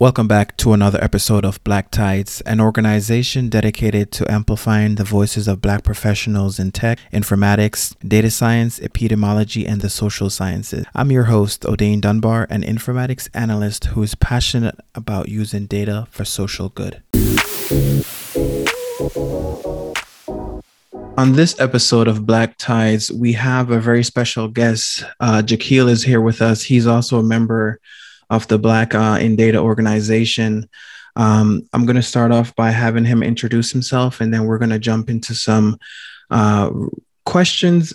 Welcome back to another episode of Black Tides, an organization dedicated to amplifying the voices of Black professionals in tech, informatics, data science, epidemiology, and the social sciences. I'm your host, Odane Dunbar, an informatics analyst who is passionate about using data for social good. On this episode of Black Tides, we have a very special guest. Uh, Jakeel is here with us. He's also a member of the Black uh, in Data organization. Um, I'm going to start off by having him introduce himself, and then we're going to jump into some uh, questions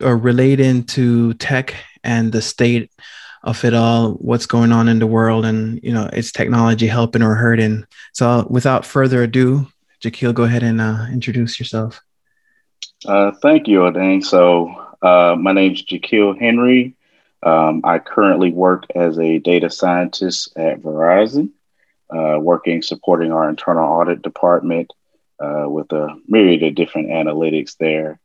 uh, relating to tech and the state of it all, what's going on in the world, and you know, is technology helping or hurting? So, without further ado, Jakeel, go ahead and uh, introduce yourself. Uh, thank you, Odane. So, uh, my name is Jakeel Henry. Um, I currently work as a data scientist at Verizon, uh, working supporting our internal audit department uh, with a myriad of different analytics there.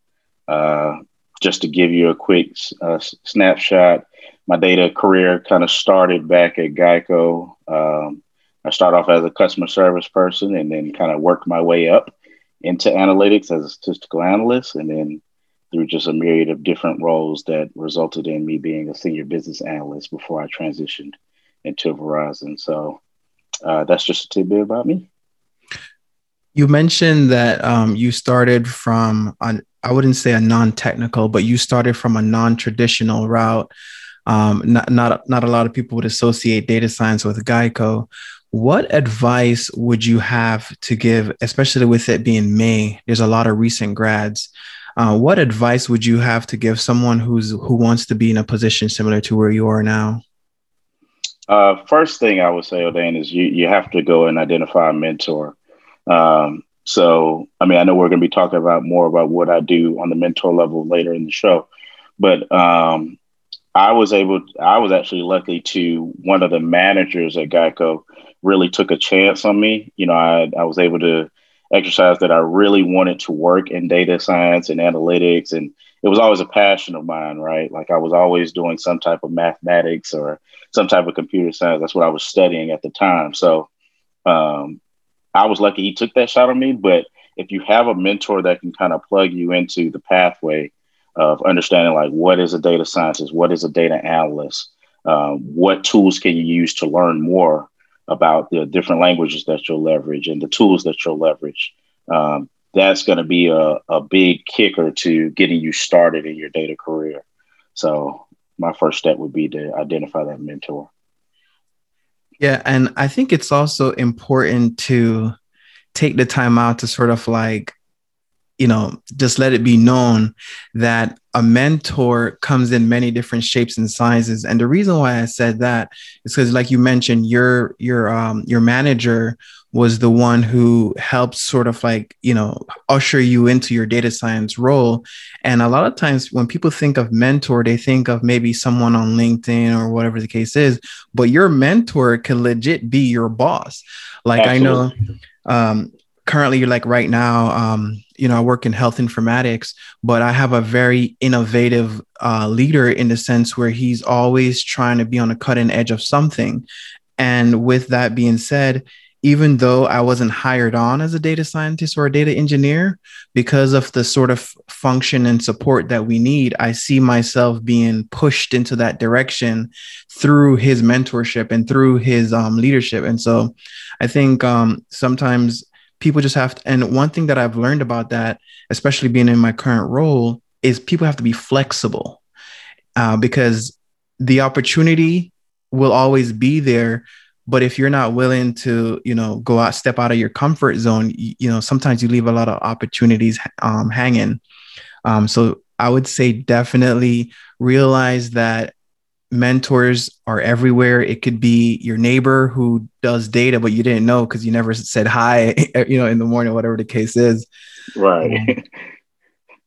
Uh, just to give you a quick uh, snapshot, my data career kind of started back at Geico. Um, I started off as a customer service person and then kind of worked my way up into analytics as a statistical analyst and then through just a myriad of different roles that resulted in me being a senior business analyst before I transitioned into Verizon. So uh, that's just a tidbit about me. You mentioned that um, you started from, an, I wouldn't say a non technical, but you started from a non traditional route. Um, not, not, not a lot of people would associate data science with Geico. What advice would you have to give, especially with it being May? There's a lot of recent grads uh, what advice would you have to give someone who's who wants to be in a position similar to where you are now? Uh, first thing I would say, Odane, is you you have to go and identify a mentor. Um, so, I mean, I know we're going to be talking about more about what I do on the mentor level later in the show, but um, I was able, I was actually lucky to one of the managers at Geico really took a chance on me. You know, I, I was able to exercise that I really wanted to work in data science and analytics. And it was always a passion of mine, right? Like I was always doing some type of mathematics or some type of computer science. That's what I was studying at the time. So um, I was lucky he took that shot on me. But if you have a mentor that can kind of plug you into the pathway of understanding, like what is a data scientist, what is a data analyst, um, what tools can you use to learn more about the different languages that you'll leverage and the tools that you'll leverage. Um, that's going to be a, a big kicker to getting you started in your data career. So, my first step would be to identify that mentor. Yeah. And I think it's also important to take the time out to sort of like you know, just let it be known that a mentor comes in many different shapes and sizes. And the reason why I said that is because, like you mentioned, your your um, your manager was the one who helped sort of like you know usher you into your data science role and a lot of times when people think of mentor they think of maybe someone on linkedin or whatever the case is but your mentor can legit be your boss like Absolutely. i know um, currently you're like right now um, you know i work in health informatics but i have a very innovative uh, leader in the sense where he's always trying to be on the cutting edge of something. And with that being said even though i wasn't hired on as a data scientist or a data engineer because of the sort of function and support that we need i see myself being pushed into that direction through his mentorship and through his um, leadership. And so i think um, sometimes people just have to, and one thing that I've learned about that, especially being in my current role, is people have to be flexible uh, because the opportunity will always be there. But if you're not willing to, you know, go out, step out of your comfort zone, you, you know, sometimes you leave a lot of opportunities um, hanging. Um, so I would say definitely realize that mentors are everywhere. It could be your neighbor who does data, but you didn't know because you never said hi, you know, in the morning, whatever the case is. Right.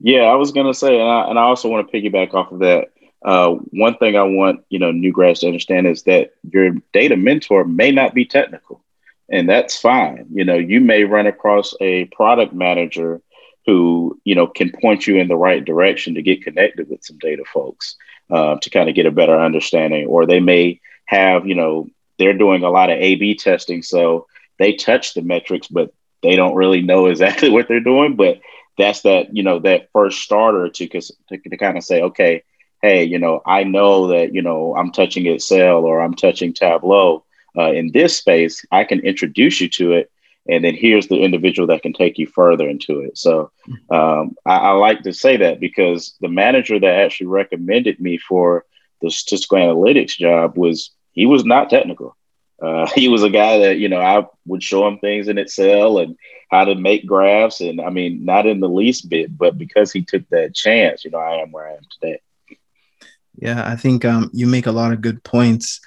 Yeah, I was gonna say, and I, and I also want to piggyback off of that. Uh, one thing I want you know new grads to understand is that your data mentor may not be technical, and that's fine. You know, you may run across a product manager who you know can point you in the right direction to get connected with some data folks uh, to kind of get a better understanding, or they may have, you know, they're doing a lot of A/B testing, so they touch the metrics, but they don't really know exactly what they're doing. But that's that you know that first starter to to, to kind of say, okay, hey, you know, I know that you know I'm touching Excel or I'm touching Tableau uh, in this space. I can introduce you to it, and then here's the individual that can take you further into it. So um, I, I like to say that because the manager that actually recommended me for the statistical analytics job was he was not technical. Uh, he was a guy that you know I would show him things in Excel and how to make graphs, and I mean, not in the least bit, but because he took that chance, you know, I am where I am today. Yeah, I think um, you make a lot of good points.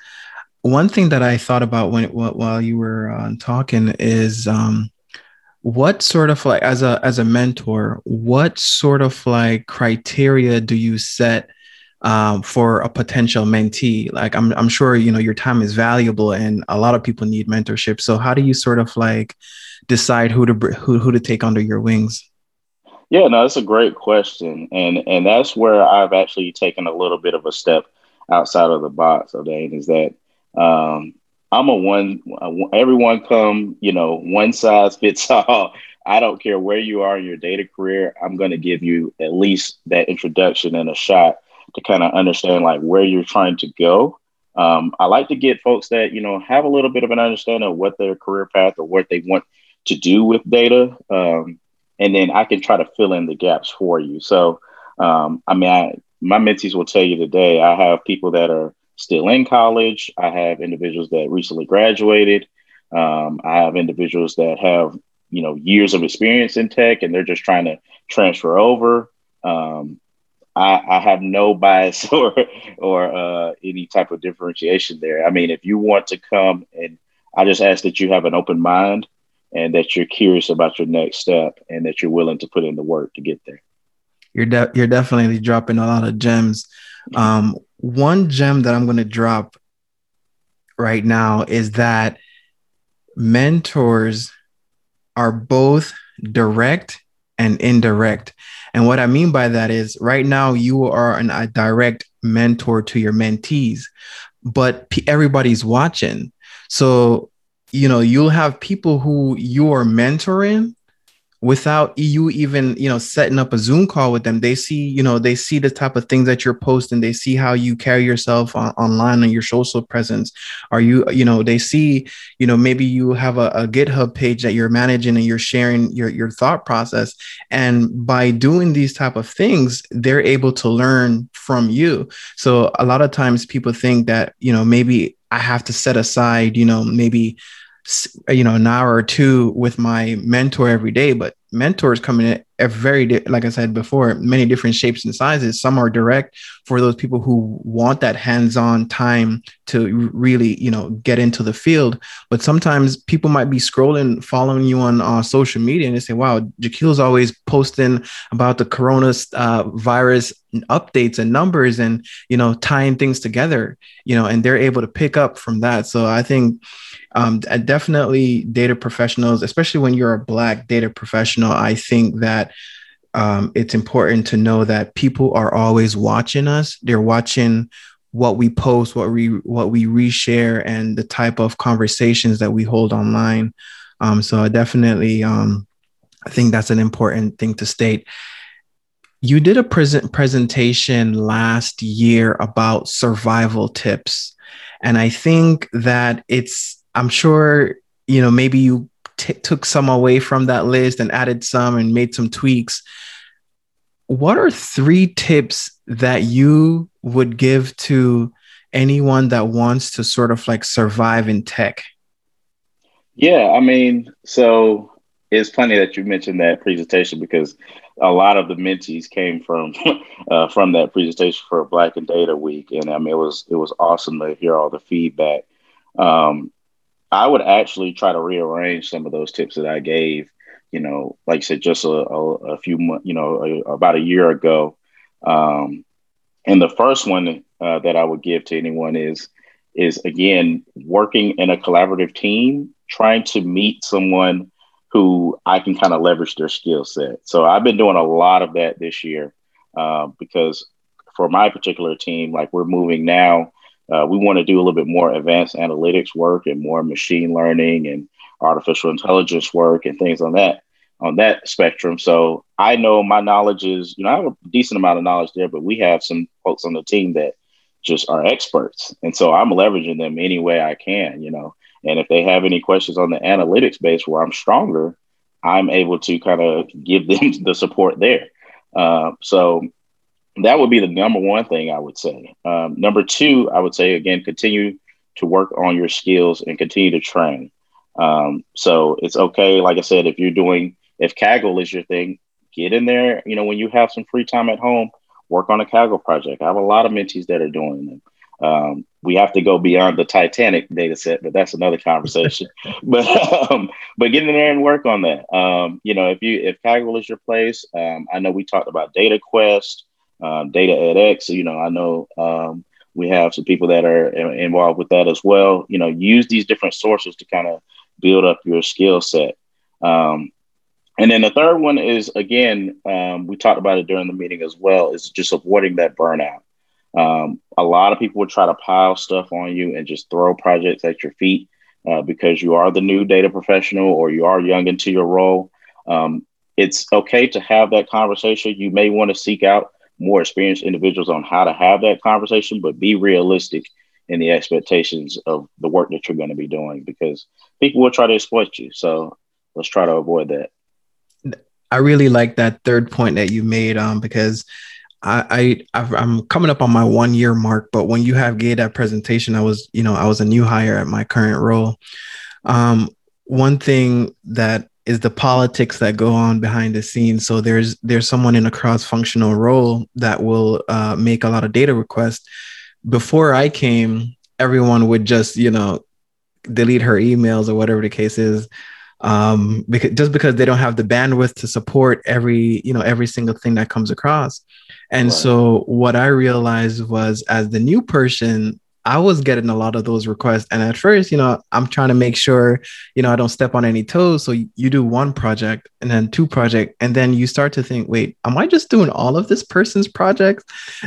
One thing that I thought about when while you were uh, talking is um, what sort of like as a as a mentor, what sort of like criteria do you set um, for a potential mentee? Like I'm I'm sure you know your time is valuable, and a lot of people need mentorship. So how do you sort of like decide who to who who to take under your wings? Yeah, no, that's a great question, and and that's where I've actually taken a little bit of a step outside of the box. Dane, is that um, I'm a one. Everyone come, you know, one size fits all. I don't care where you are in your data career. I'm going to give you at least that introduction and a shot to kind of understand like where you're trying to go. Um, I like to get folks that you know have a little bit of an understanding of what their career path or what they want to do with data, um, and then I can try to fill in the gaps for you. So, um, I mean, I, my mentees will tell you today. I have people that are still in college. I have individuals that recently graduated. Um, I have individuals that have you know years of experience in tech, and they're just trying to transfer over. Um, I, I have no bias or or uh, any type of differentiation there. I mean, if you want to come and I just ask that you have an open mind and that you're curious about your next step and that you're willing to put in the work to get there. You're de- you're definitely dropping a lot of gems. Um, one gem that I'm going to drop right now is that mentors are both direct and indirect. And what I mean by that is right now you are an, a direct mentor to your mentees, but p- everybody's watching. So, you know, you'll have people who you are mentoring without you even you know setting up a zoom call with them they see you know they see the type of things that you're posting. They see how you carry yourself on, online and your social presence. Are you you know they see you know maybe you have a, a github page that you're managing and you're sharing your, your thought process. And by doing these type of things they're able to learn from you. So a lot of times people think that you know maybe i have to set aside you know maybe you know an hour or two with my mentor every day but mentors come in a very like i said before many different shapes and sizes. Some are direct for those people who want that hands-on time to really you know get into the field. But sometimes people might be scrolling following you on uh, social media and they say wow Jakil's always posting about the corona uh, virus updates and numbers and you know tying things together you know and they're able to pick up from that. So i think um, definitely data professionals, especially when you're a Black data professional, I think that um, it's important to know that people are always watching us. They're watching what we post, what we what we reshare, and the type of conversations that we hold online. Um, so I definitely, um, I think that's an important thing to state. You did a present presentation last year about survival tips, and I think that it's I'm sure, you know, maybe you t- took some away from that list and added some and made some tweaks. What are three tips that you would give to anyone that wants to sort of like survive in tech? Yeah, I mean, so it's funny that you mentioned that presentation because a lot of the mentees came from uh, from that presentation for Black in Data Week, and I mean it was it was awesome to hear all the feedback. Um, I would actually try to rearrange some of those tips that I gave. You know, like I said, just a, a, a few months, you know, a, about a year ago. Um, and the first one uh, that I would give to anyone is is again working in a collaborative team, trying to meet someone who I can kind of leverage their skill set. So I've been doing a lot of that this year uh, because for my particular team, like we're moving now uh, we want to do a little bit more advanced analytics work and more machine learning and artificial intelligence work and things on that on that spectrum. So I know my knowledge is, you know, I have a decent amount of knowledge there, but we have some folks on the team that just are experts. And so I'm leveraging them any way I can, you know. And if they have any questions on the analytics base where I'm stronger, I'm able to kind of give them the support there. Uh, so that would be the number one thing I would say. Um, number two, I would say again, continue to work on your skills and continue to train. Um, so it's okay, like I said, if you're doing, if Kaggle is your thing, get in there. You know, when you have some free time at home, work on a Kaggle project. I have a lot of mentees that are doing them. Um, we have to go beyond the Titanic data set, but that's another conversation. but um, but get in there and work on that. Um, you know, if you if Kaggle is your place, um, I know we talked about Data Quest um, Data edX. You know, I know um, we have some people that are involved with that as well. You know, use these different sources to kind of build up your skill set. Um, and then the third one is again, um, we talked about it during the meeting as well, is just avoiding that burnout. Um, a lot of people would try to pile stuff on you and just throw projects at your feet uh, because you are the new data professional or you are young into your role. Um, it's okay to have that conversation. You may want to seek out more experienced individuals on how to have that conversation, but be realistic in the expectations of the work that you're going to be doing because people will try to exploit you. So let's try to avoid that. I really like that third point that you made um, because I I, I am coming up on my one year mark, but when you have gave that presentation, I was you know I was a new hire at my current role. Um, one thing that is the politics that go on behind the scenes. So there's there's someone in a cross-functional role that will uh, make a lot of data requests. Before I came, everyone would just you know delete her emails or whatever the case is, um, because just because they don't have the bandwidth to support every you know every single thing that comes across. And right. so what I realized was as the new person, I was getting a lot of those requests. And at first, you know, I'm trying to make sure, you know, I don't step on any toes. So you do one project and then two project, and then you start to think, wait, am I just doing all of this person's projects?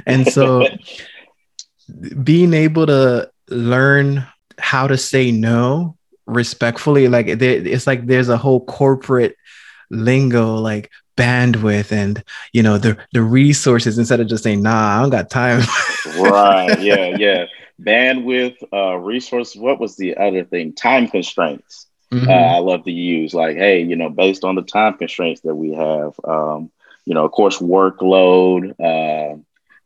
And so being able to learn how to say no respectfully, like it's like there's a whole corporate lingo, like bandwidth and you know the the resources instead of just saying nah i don't got time right yeah yeah bandwidth, uh, resources. What was the other thing? Time constraints. Mm-hmm. Uh, I love to use like, hey, you know, based on the time constraints that we have, um, you know, of course, workload. Uh,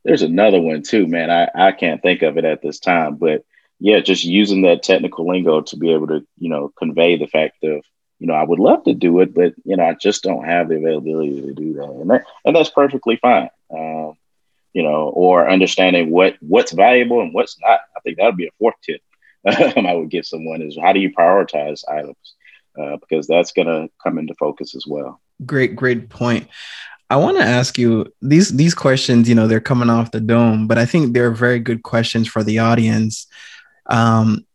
there's another one too, man. I, I can't think of it at this time, but yeah, just using that technical lingo to be able to, you know, convey the fact of, you know, I would love to do it, but you know, I just don't have the availability to do that, and that, and that's perfectly fine. Um, you know, or understanding what what's valuable and what's not. I think that would be a fourth tip I would give someone is how do you prioritize items uh, because that's going to come into focus as well. Great, great point. I want to ask you these these questions. You know, they're coming off the dome, but I think they're very good questions for the audience. Um,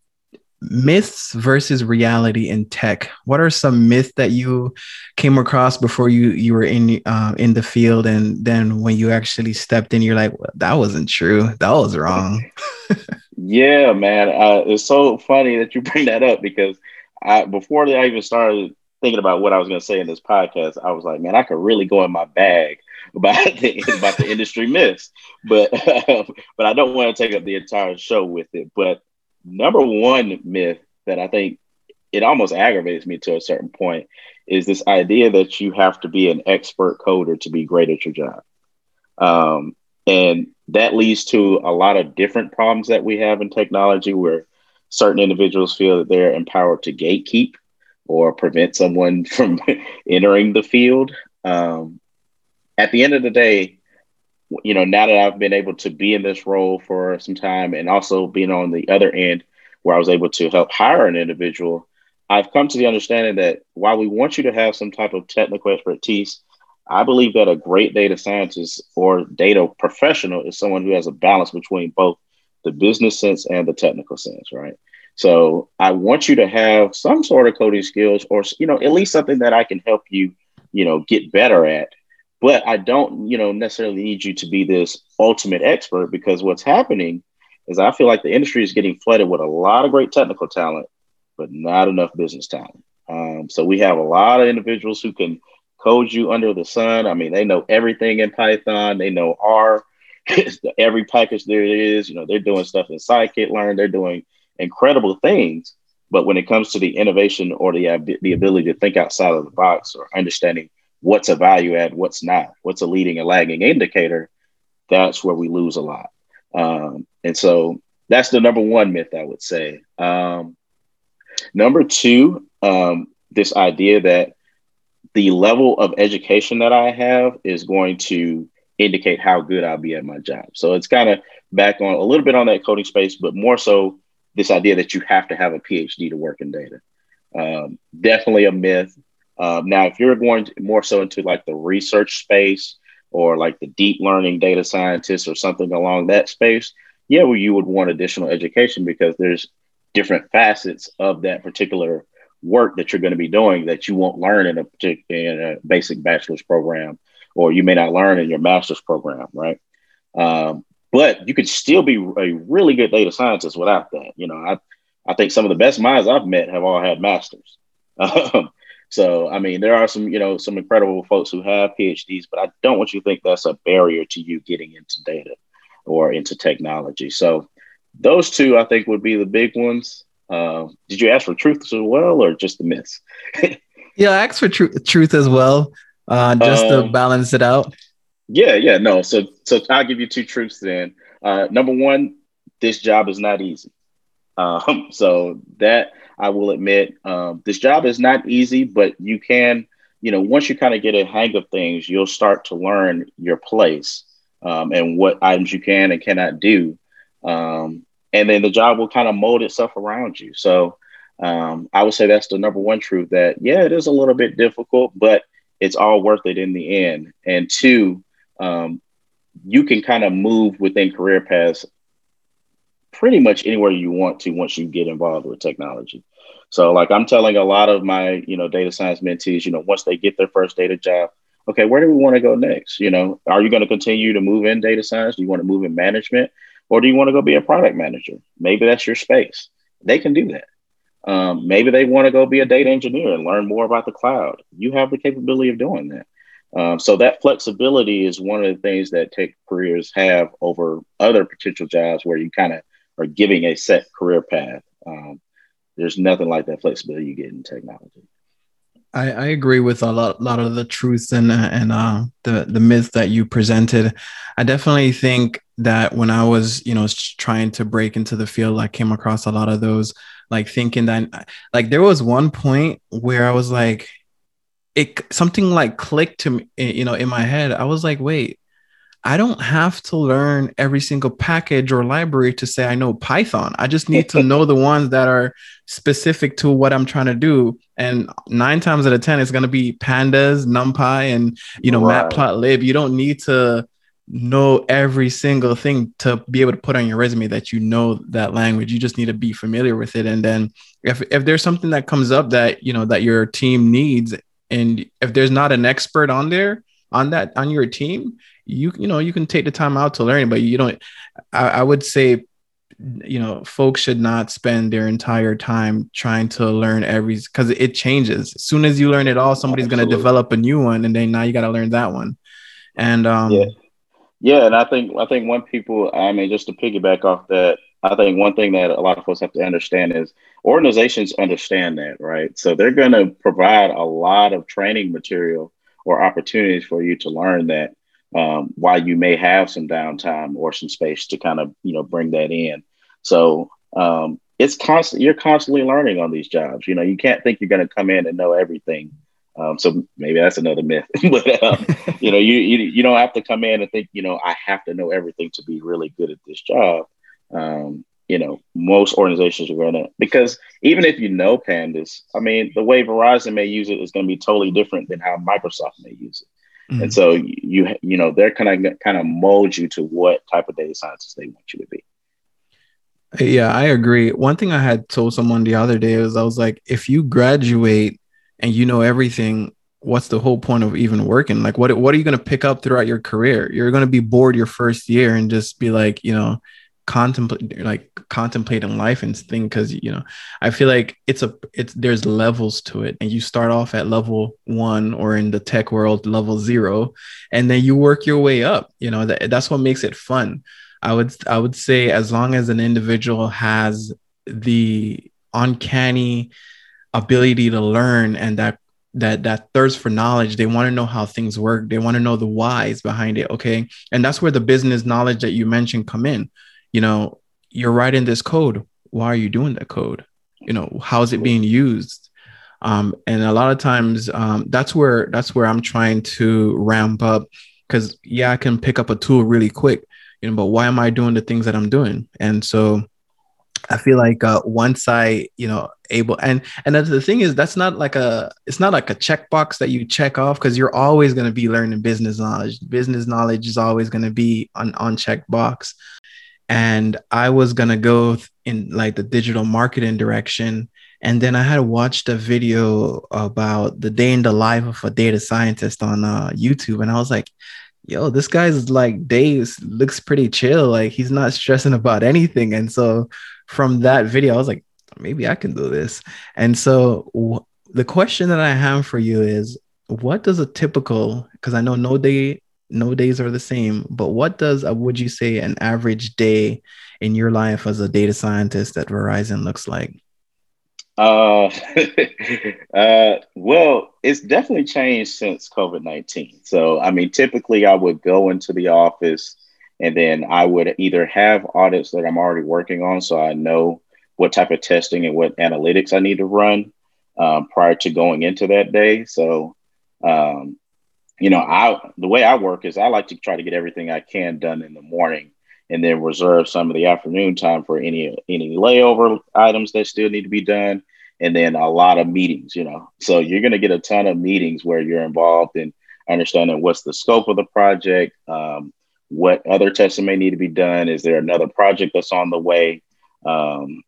myths versus reality in tech. What are some myths that you came across before you you were in uh, in the field and then when you actually stepped in you're like well, that wasn't true. That was wrong. Yeah man. Uh, it's so funny that you bring that up because I, before i even started thinking about what i was going to say in this podcast i was like man i could really go in my bag about the about the industry myths. But but i don't want to take up the entire show with it. But number one myth that I think it almost aggravates me to a certain point is this idea that you have to be an expert coder to be great at your job. Um, and that leads to a lot of different problems that we have in technology where certain individuals feel that they're empowered to gatekeep or prevent someone from entering the field. Um, at the end of the day, you know, now that I've been able to be in this role for some time and also being on the other end where I was able to help hire an individual, I've come to the understanding that while we want you to have some type of technical expertise, I believe that a great data scientist or data professional is someone who has a balance between both the business sense and the technical sense, right? So I want you to have some sort of coding skills or, you know, at least something that I can help you, you know, get better at but I don't, you know, necessarily need you to be this ultimate expert because what's happening is I feel like the industry is getting flooded with a lot of great technical talent, but not enough business talent. Um, so we have a lot of individuals who can code you under the sun. I mean, they know everything in Python. They know R, every package there is. You know, they're doing stuff in scikit-learn. They're doing incredible things. But when it comes to the innovation or the the ability to think outside of the box or understanding what's a value add, what's not, what's a leading and lagging indicator, that's where we lose a lot. Um, and so that's the number one myth I would say. Um, number two, um, this idea that the level of education that I have is going to indicate how good I'll be at my job. So it's kind of back on a little bit on that coding space, but more so this idea that you have to have a PhD to work in data. Um, definitely a myth. Um, now, if you're going more so into like the research space or like the deep learning data scientist or something along that space, yeah, well, you would want additional education because there's different facets of that particular work that you're going to be doing that you won't learn in a particular in a basic bachelor's program, or you may not learn in your master's program, right? Um, but you could still be a really good data scientist without that. You know, I I think some of the best minds I've met have all had masters. Um, so I mean, there are some you know some incredible folks who have PhDs, but I don't want you to think that's a barrier to you getting into data or into technology. So those two I think would be the big ones. Uh, did you ask for truth as well, or just the myths? yeah, I asked for tr- truth as well, uh, just um, to balance it out. Yeah, yeah, no. So, so I'll give you two truths then. Uh, number one, this job is not easy. Um, so that I will admit, um, this job is not easy, but you can, you know, once you kind of get a hang of things, you'll start to learn your place um, and what items you can and cannot do. Um, and then the job will kind of mold itself around you. So um, I would say that's the number one truth that, yeah, it is a little bit difficult, but it's all worth it in the end. And two, um, you can kind of move within career paths pretty much anywhere you want to once you get involved with technology. So like I'm telling a lot of my, you know, data science mentees, you know, once they get their first data job, okay, where do we want to go next? You know, are you going to continue to move in data science? Do you want to move in management? Or do you want to go be a product manager? Maybe that's your space. They can do that. Um, maybe they want to go be a data engineer and learn more about the cloud. You have the capability of doing that. Um, so that flexibility is one of the things that tech careers have over other potential jobs where you kind of are giving a set career path. Um, there's nothing like that flexibility you get in technology. I, I agree with a lot, lot of the truths and and uh, the the myths that you presented. I definitely think that when I was, you know, trying to break into the field, I came across a lot of those, like thinking that, like there was one point where I was like, it something like clicked to me, you know, in my head. I was like, wait, I don't have to learn every single package or library to say I know Python. I just need to know the ones that are specific to what I'm trying to do. And nine times out of 10, it's going to be pandas, NumPy, and, you know, right. matplotlib. You don't need to know every single thing to be able to put on your resume that you know that language. You just need to be familiar with it. And then if, if there's something that comes up that, you know, that your team needs, and if there's not an expert on there, on that on your team you you know you can take the time out to learn but you don't I, I would say you know folks should not spend their entire time trying to learn every because it changes. As soon as you learn it all somebody's going to develop a new one and then now you got to learn that one. And um yeah. Yeah and i think i think when people i mean just to piggyback off that i think one thing that a lot of folks have to understand is organizations understand that right? So they're going to provide a lot of training material or opportunities for you to learn that um, while you may have some downtime or some space to kind of you know bring that in. So um, it's constant. You're constantly learning on these jobs. You know, you can't think you're going to come in and know everything. Um, so maybe that's another myth. but um, you know, you, you you don't have to come in and think you know I have to know everything to be really good at this job. Um, you know, most organizations are going to because even if you know Pandas, I mean, the way Verizon may use it is going to be totally different than how Microsoft may use it. Mm-hmm. And so you you know they're kind of kind of mold you to what type of data scientist they want you to be. Yeah, I agree. One thing I had told someone the other day was I was like, if you graduate and you know everything, what's the whole point of even working? Like, what what are you going to pick up throughout your career? You're going to be bored your first year and just be like, you know, contemplate like contemplating life and thing because you know i feel like it's a it's there's levels to it. And you start off at level one or in the tech world level zero and then you work your way up you know that, that's what makes it fun. I would i would say as long as an individual has the uncanny ability to learn and that that that thirst for knowledge they want to know how things work. They want to know the whys behind it okay? And that's where the business knowledge that you mentioned come in you know you're writing this code why are you doing that code you know how is it being used um, and a lot of times um, that's where that's where i'm trying to ramp up because yeah i can pick up a tool really quick you know but why am i doing the things that i'm doing and so I feel like uh, once I, you know, able and and the thing is that's not like a it's not like a checkbox that you check off because you're always going to be learning business knowledge. Business knowledge is always going to be on on checkbox. And I was gonna go in like the digital marketing direction, and then I had watched a video about the day in the life of a data scientist on uh, YouTube, and I was like, yo, this guy's like Dave looks pretty chill. Like he's not stressing about anything. And so from that video, I was like, maybe I can do this. And so the question that I have for you is what does a typical, because I know no day, no days are the same, but what does, uh, would you say, an average day in your life as a data scientist at Verizon looks like? Uh, uh, well, it's definitely changed since COVID 19. So, I mean, typically I would go into the office and then I would either have audits that I'm already working on, so I know what type of testing and what analytics I need to run um, prior to going into that day. So, um, you know, I the way I work is I like to try to get everything I can done in the morning, and then reserve some of the afternoon time for any any layover items that still need to be done, and then a lot of meetings. You know, so you're going to get a ton of meetings where you're involved in understanding what's the scope of the project. Um, what other testing may need to be done. Is there another project that's on the way? Um,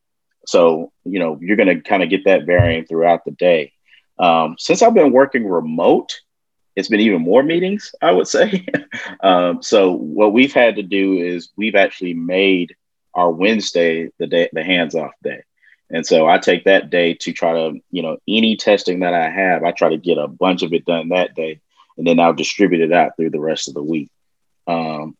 so, you know, you're going to kind of get that varying throughout the day. Um, since I've been working remote, it's been even more meetings, I would say. um, so, what we've had to do is we've actually made our Wednesday the day, the hands off day. And so I take that day to try to, you know, any testing that I have, I try to get a bunch of it done that day. And then I'll distribute it out through the rest of the week. Um,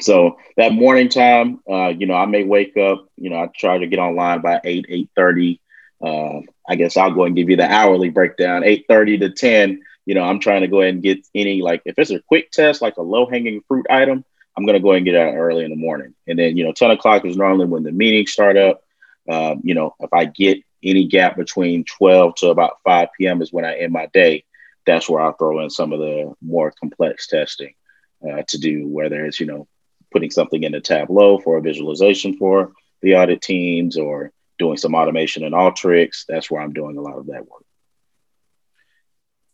so that morning time, uh, you know, I may wake up, you know, I try to get online by 8, 8.30. Uh, I guess I'll go and give you the hourly breakdown, 8.30 to 10. You know, I'm trying to go ahead and get any, like, if it's a quick test, like a low hanging fruit item, I'm to go ahead and get out early in the morning. And then, you know, 10 o'clock is normally when the meetings start up. Um, you know, if I get any gap between 12 to about 5 p.m. is when I end my day. That's where I'll throw in some of the more complex testing uh, to do, whether it's, you know, putting something in a Tableau for a visualization for the audit teams or doing some automation in Alteryx. That's where I'm doing a lot of that work.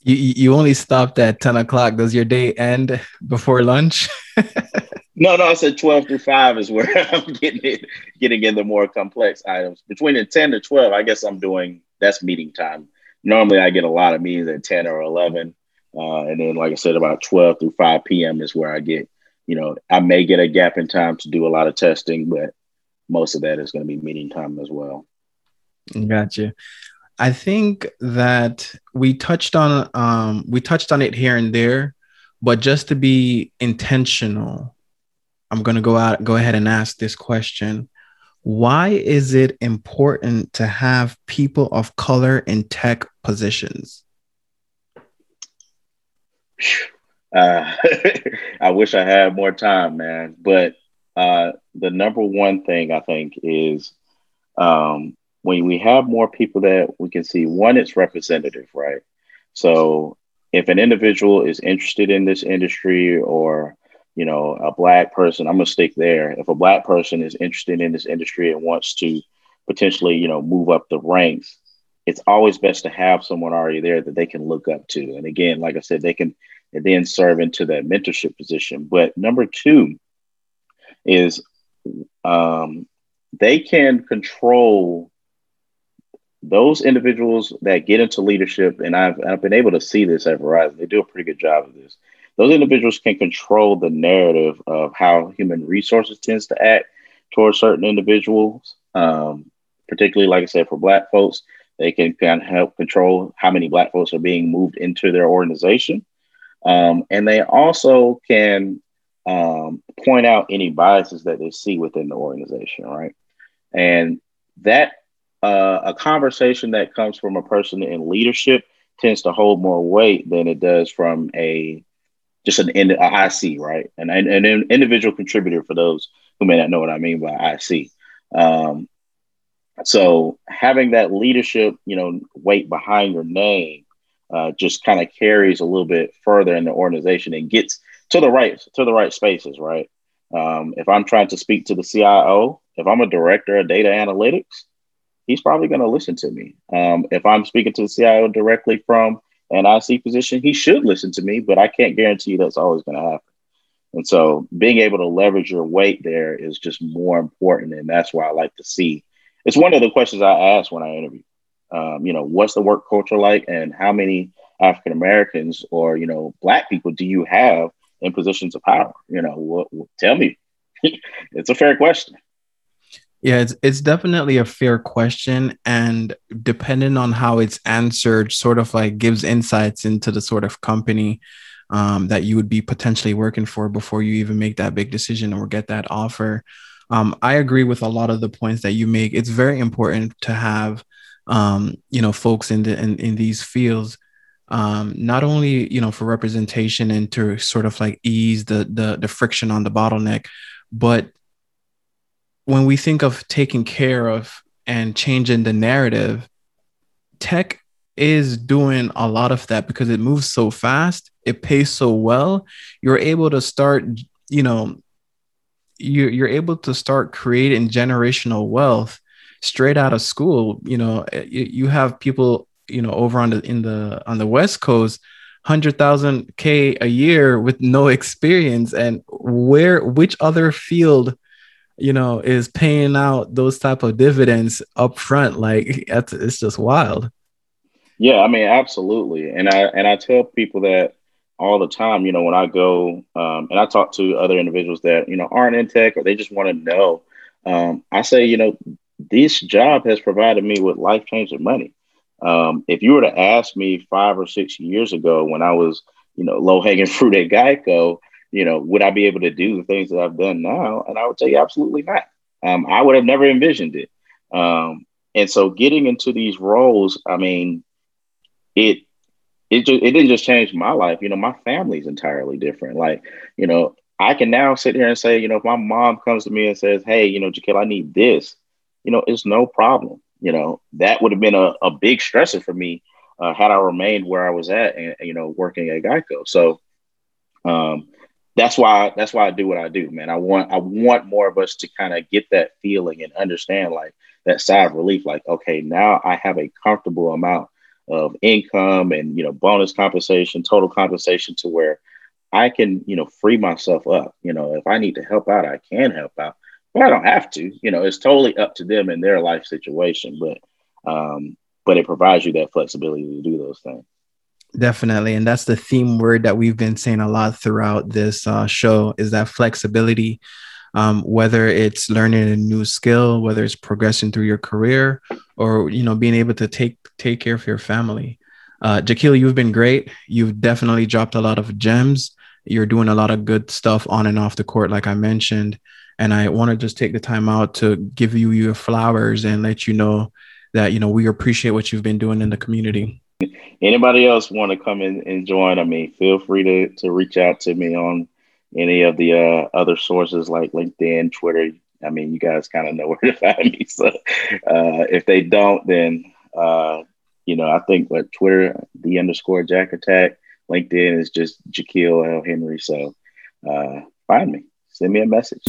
You, you only stopped at 10 o'clock. Does your day end before lunch? no, no, I said 12 through 5 is where I'm getting it, getting in the more complex items. Between the 10 to 12, I guess I'm doing that's meeting time. Normally I get a lot of meetings at 10 or 11. Uh, and then, like I said, about 12 through 5 p.m. is where I get, you know, I may get a gap in time to do a lot of testing, but most of that is going to be meeting time as well. Gotcha. I think that we touched on um, we touched on it here and there, but just to be intentional, I'm going to go out go ahead and ask this question. Why is it important to have people of color in tech positions? Uh, I wish I had more time, man. But uh, the number one thing I think is um, when we have more people that we can see, one, it's representative, right? So if an individual is interested in this industry or you know a black person i'm going to stick there if a black person is interested in this industry and wants to potentially you know move up the ranks it's always best to have someone already there that they can look up to and again like i said they can then serve into that mentorship position. But number two is um, they can control those individuals that get into leadership, and I've, I've been able to see this at Verizon. They do a pretty good job of this. Those individuals can control the narrative of how human resources tends to act towards certain individuals, um, particularly, like I said, for Black folks. They can kind of help control how many Black folks are being moved into their organization. Um, and they also can um, point out any biases that they see within the organization, right? And that uh, a conversation that comes from a person in leadership tends to hold more weight than it does from a just an, an IC, right? And an, an individual contributor for those who may not know what I mean by IC. Um, so having that leadership, you know, weight behind your name uh, just kind of carries a little bit further in the organization and gets to the right to the right spaces, right? Um, if I'm trying to speak to the CIO, if I'm a director of data analytics, he's probably going to listen to me. Um, if I'm speaking to the CIO directly from an IC position, he should listen to me, but I can't guarantee that's always going to happen. And so being able to leverage your weight there is just more important. And that's why I like to see. It's one of the questions I ask when I interview. Um, you know, what's the work culture like and how many African Americans or, you know, Black people do you have in positions of power? You know, what, what tell me. it's a fair question. Yeah, it's it's definitely a fair question, and depending on how it's answered, sort of like gives insights into the sort of company um, that you would be potentially working for before you even make that big decision or get that offer. Um, I agree with a lot of the points that you make. It's very important to have um, you know folks in the in, in these fields um, not only you know for representation and to sort of like ease the the, the friction on the bottleneck but when we think of taking care of and changing the narrative tech is doing a lot of that because it moves so fast it pays so well. You're able to start you know you're, you're able to start creating generational wealth straight out of school. You know eh, you, you have people you know over on the in the on the west coast 100,000 k a year with no experience. And where which other field you know is paying out those type of dividends up front like it's just wild yeah i mean absolutely and i and i tell people that all the time you know when i go um, and i talk to other individuals that you know aren't in tech or they just want to know um, i say you know this job has provided me with life changing money. Um, if you were to ask me five or six years ago when I was, you know, low hanging fruit at Geico, you know, would I be able to do the things that I've done now? And I would tell you, absolutely not. Um, I would have never envisioned it. Um, and so getting into these roles, I mean, it it just it didn't just change my life. You know, my family's entirely different. Like, you know, I can now sit here and say, you know, if my mom comes to me and says, "Hey, you know, Jaquil, I need this," you know, it's no problem. You know, that would have been a, a big stressor for me uh, had I remained where I was at and, you know, working at Geico. So um, that's why that's why I do what I do, man. I want I want more of us to kind of get that feeling and understand like that sigh of relief, like, okay, now I have a comfortable amount of income and you know, bonus compensation, total compensation to where I can, you know, free myself up. You know, if I need to help out, I can help out but I don't have to. You know, it's totally up to them and their life situation. But um, but it provides you that flexibility to do those things. Definitely, and that's the theme word that we've been saying a lot throughout this uh, show is that flexibility. Um, whether it's learning a new skill, whether it's progressing through your career, or you know being able to take take care of your family. Uh, Jaquil, you've been great. You've definitely dropped a lot of gems. You're doing a lot of good stuff on and off the court, like I mentioned. And I want to just take the time out to give you your flowers and let you know that, you know, we appreciate what you've been doing in the community. Anybody else want to come in and join? I mean, feel free to, to reach out to me on any of the uh, other sources like LinkedIn, Twitter. I mean, you guys kind of know where to find me. So uh, if they don't, then, uh, you know, I think what Twitter, the underscore Jack Attack, LinkedIn is just Jaquil L. Henry. So uh, find me, send me a message.